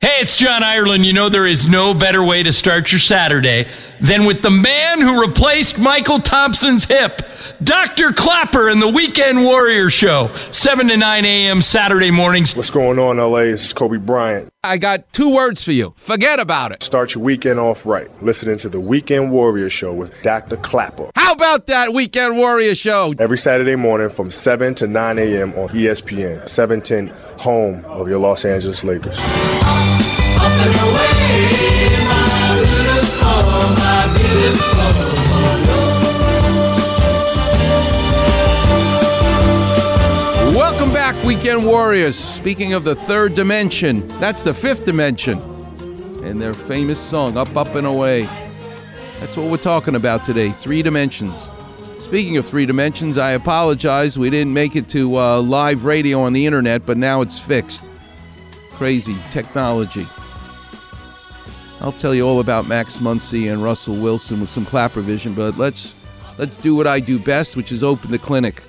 Hey, it's John Ireland. You know, there is no better way to start your Saturday than with the man who replaced Mychal Thompson's hip, Dr. Klapper and the Weekend Warrior Show, 7 to 9 a.m. Saturday mornings. What's going on, LA? This is Kobe Bryant. I got two words for you. Forget about it. Start your weekend off right. Listening to the Weekend Warrior Show with Dr. Klapper. How about that Weekend Warrior Show? Every Saturday morning from 7 to 9 a.m. on ESPN, 710, home of your Los Angeles Lakers. Welcome back, Weekend Warriors. Speaking of the third dimension, that's the fifth dimension. And their famous song, Up, Up, and Away. That's what we're talking about today three dimensions. Speaking of three dimensions, I apologize. We didn't make it to uh, live radio on the internet, but now it's fixed. Crazy technology. I'll tell you all about Max Muncy and Russell Wilson with some clapper vision, but let's let's do what I do best, which is open the clinic.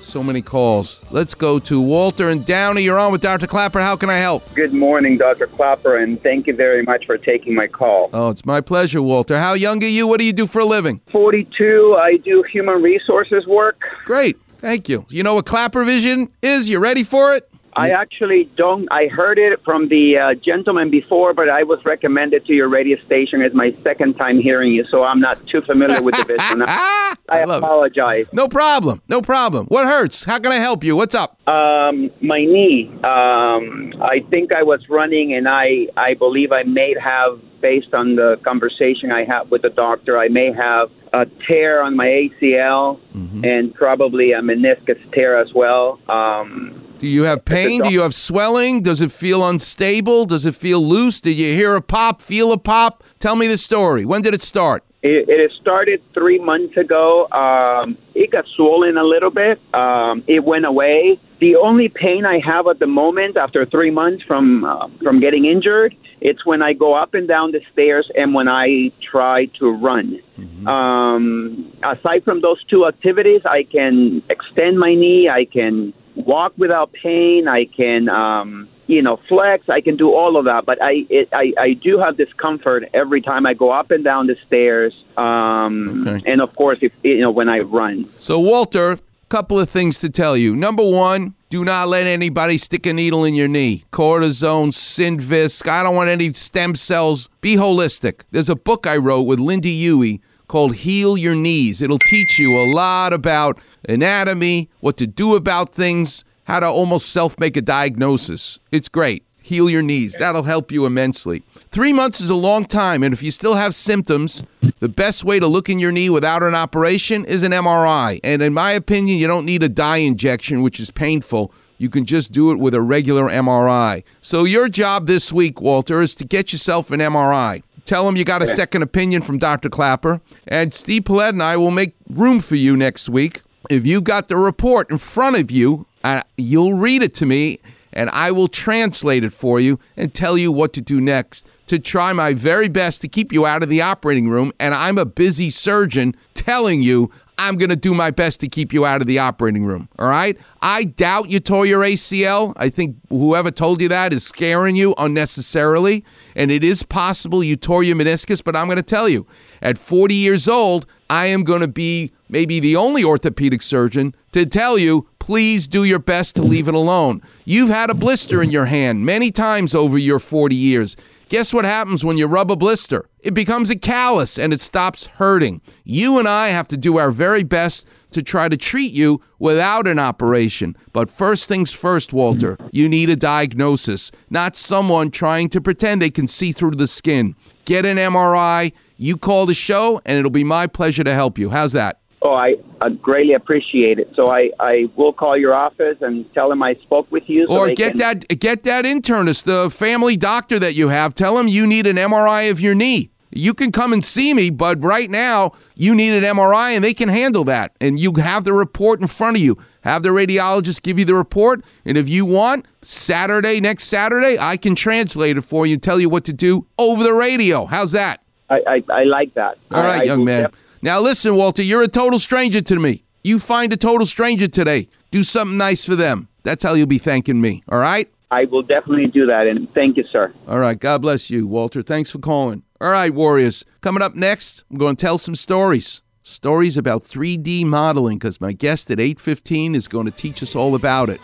So many calls. Let's go to Walter and Downey. You're on with Dr. Klapper. How can I help? Good morning, Dr. Klapper, and thank you very much for taking my call. Oh, it's my pleasure, Walter. How young are you? What do you do for a living? 42, I do human resources work. Great. Thank you. You know what clapper vision is? You ready for it? I actually don't, I heard it from the uh, gentleman before, but I was recommended to your radio station as my second time hearing you, so I'm not too familiar with the vision. I, I love it. apologize. No problem. No problem. What hurts? How can I help you? What's up? Um, my knee. Um, I think I was running, and I, I believe I may have, based on the conversation I had with the doctor, I may have a tear on my ACL and probably a meniscus tear as well. Um, Do you have pain? Do you have swelling? Does it feel unstable? Does it feel loose? Did you hear a pop? Feel a pop? Tell me the story. When did it start? It, it started three months ago. Um, it got swollen a little bit. Um, it went away. The only pain I have at the moment, after three months from uh, from getting injured, it's when I go up and down the stairs and when I try to run. Um, aside from those two activities, I can extend my knee. I can walk without pain. I can. Um, you know, flex. I can do all of that, but I it, I I do have discomfort every time I go up and down the stairs. Um, Okay. and of course, if you know when I run. So, Walter, couple of things to tell you. Number one, do not let anybody stick a needle in your knee. Cortisone, Synvisc. I don't want any stem cells. Be holistic. There's a book I wrote with Lynda Huey called Heal Your Knees. It'll teach you a lot about anatomy, what to do about things, how to almost self make a diagnosis. It's great. Heal your knees. That'll help you immensely. Three months is a long time, and if you still have symptoms, the best way to look in your knee without an operation is an MRI. And in my opinion, you don't need a dye injection, which is painful. You can just do it with a regular MRI. So, your job this week, Walter, is to get yourself an MRI. Tell them you got a second opinion from Dr. Klapper, and Steve Paulette and I will make room for you next week. If you got the report in front of you, uh, you'll read it to me, and I will translate it for you and tell you what to do next to try my very best to keep you out of the operating room. And I'm a busy surgeon telling you I'm going to do my best to keep you out of the operating room. All right? I doubt you tore your ACL. I think whoever told you that is scaring you unnecessarily. And it is possible you tore your meniscus, but I'm going to tell you at 40 years old, I am going to be maybe the only orthopedic surgeon to tell you please do your best to leave it alone. You've had a blister in your hand many times over your 40 years. Guess what happens when you rub a blister? It becomes a callus and it stops hurting. You and I have to do our very best to try to treat you without an operation. But first things first, Walter, you need a diagnosis, not someone trying to pretend they can see through the skin. Get an MRI, you call the show, and it'll be my pleasure to help you. How's that? Oh, I, I greatly appreciate it. So I, I will call your office and tell them I spoke with you. So or get can- that get that internist, the family doctor that you have. Tell him you need an MRI of your knee. You can come and see me, but right now you need an MRI and they can handle that. And you have the report in front of you. Have the radiologist give you the report. And if you want, Saturday, next Saturday, I can translate it for you and tell you what to do over the radio. How's that? I, I, I like that. All right, I, young man. def- Now listen, Walter, you're a total stranger to me. You find a total stranger today. Do something nice for them. That's how you'll be thanking me. All right? I will definitely do that. And thank you, sir. All right. God bless you, Walter. Thanks for calling. All right, Warriors. Coming up next, I'm going to tell some stories. Stories about 3D modeling because my guest at 8:15 is going to teach us all about it.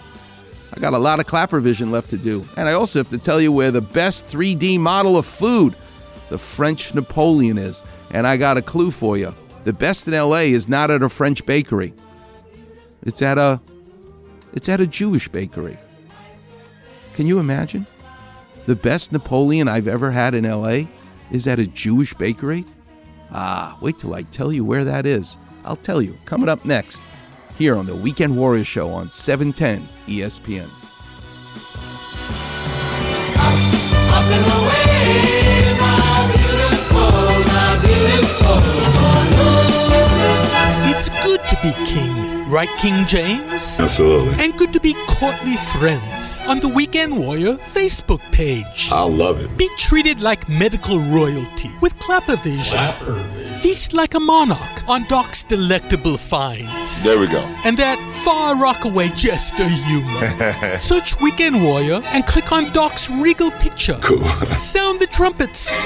I got a lot of clapper vision left to do, and I also have to tell you where the best 3D model of food, the French Napoleon, is. And I got a clue for you. The best in LA is not at a French bakery. It's at a it's at a Jewish bakery. Can you imagine? The best Napoleon I've ever had in LA is at a Jewish bakery? Ah, wait till I tell you where that is. I'll tell you coming up next here on the Weekend Warrior Show on 710 ESPN. It's king, right, King James? Absolutely. And good to be courtly friends on the Weekend Warrior Facebook page. I love it. Be treated like medical royalty with Clappervision. Feast like a monarch on Doc's delectable finds. There we go. And that far rockaway jester humor. Search Weekend Warrior and click on Doc's regal picture. Cool. Sound the trumpets.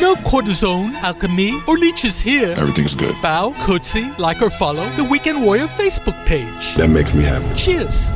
No cortisone, alchemy, or leeches here. Everything's good. Bow, curtsy, like or follow the Weekend Warrior Facebook page. That makes me happy. Cheers.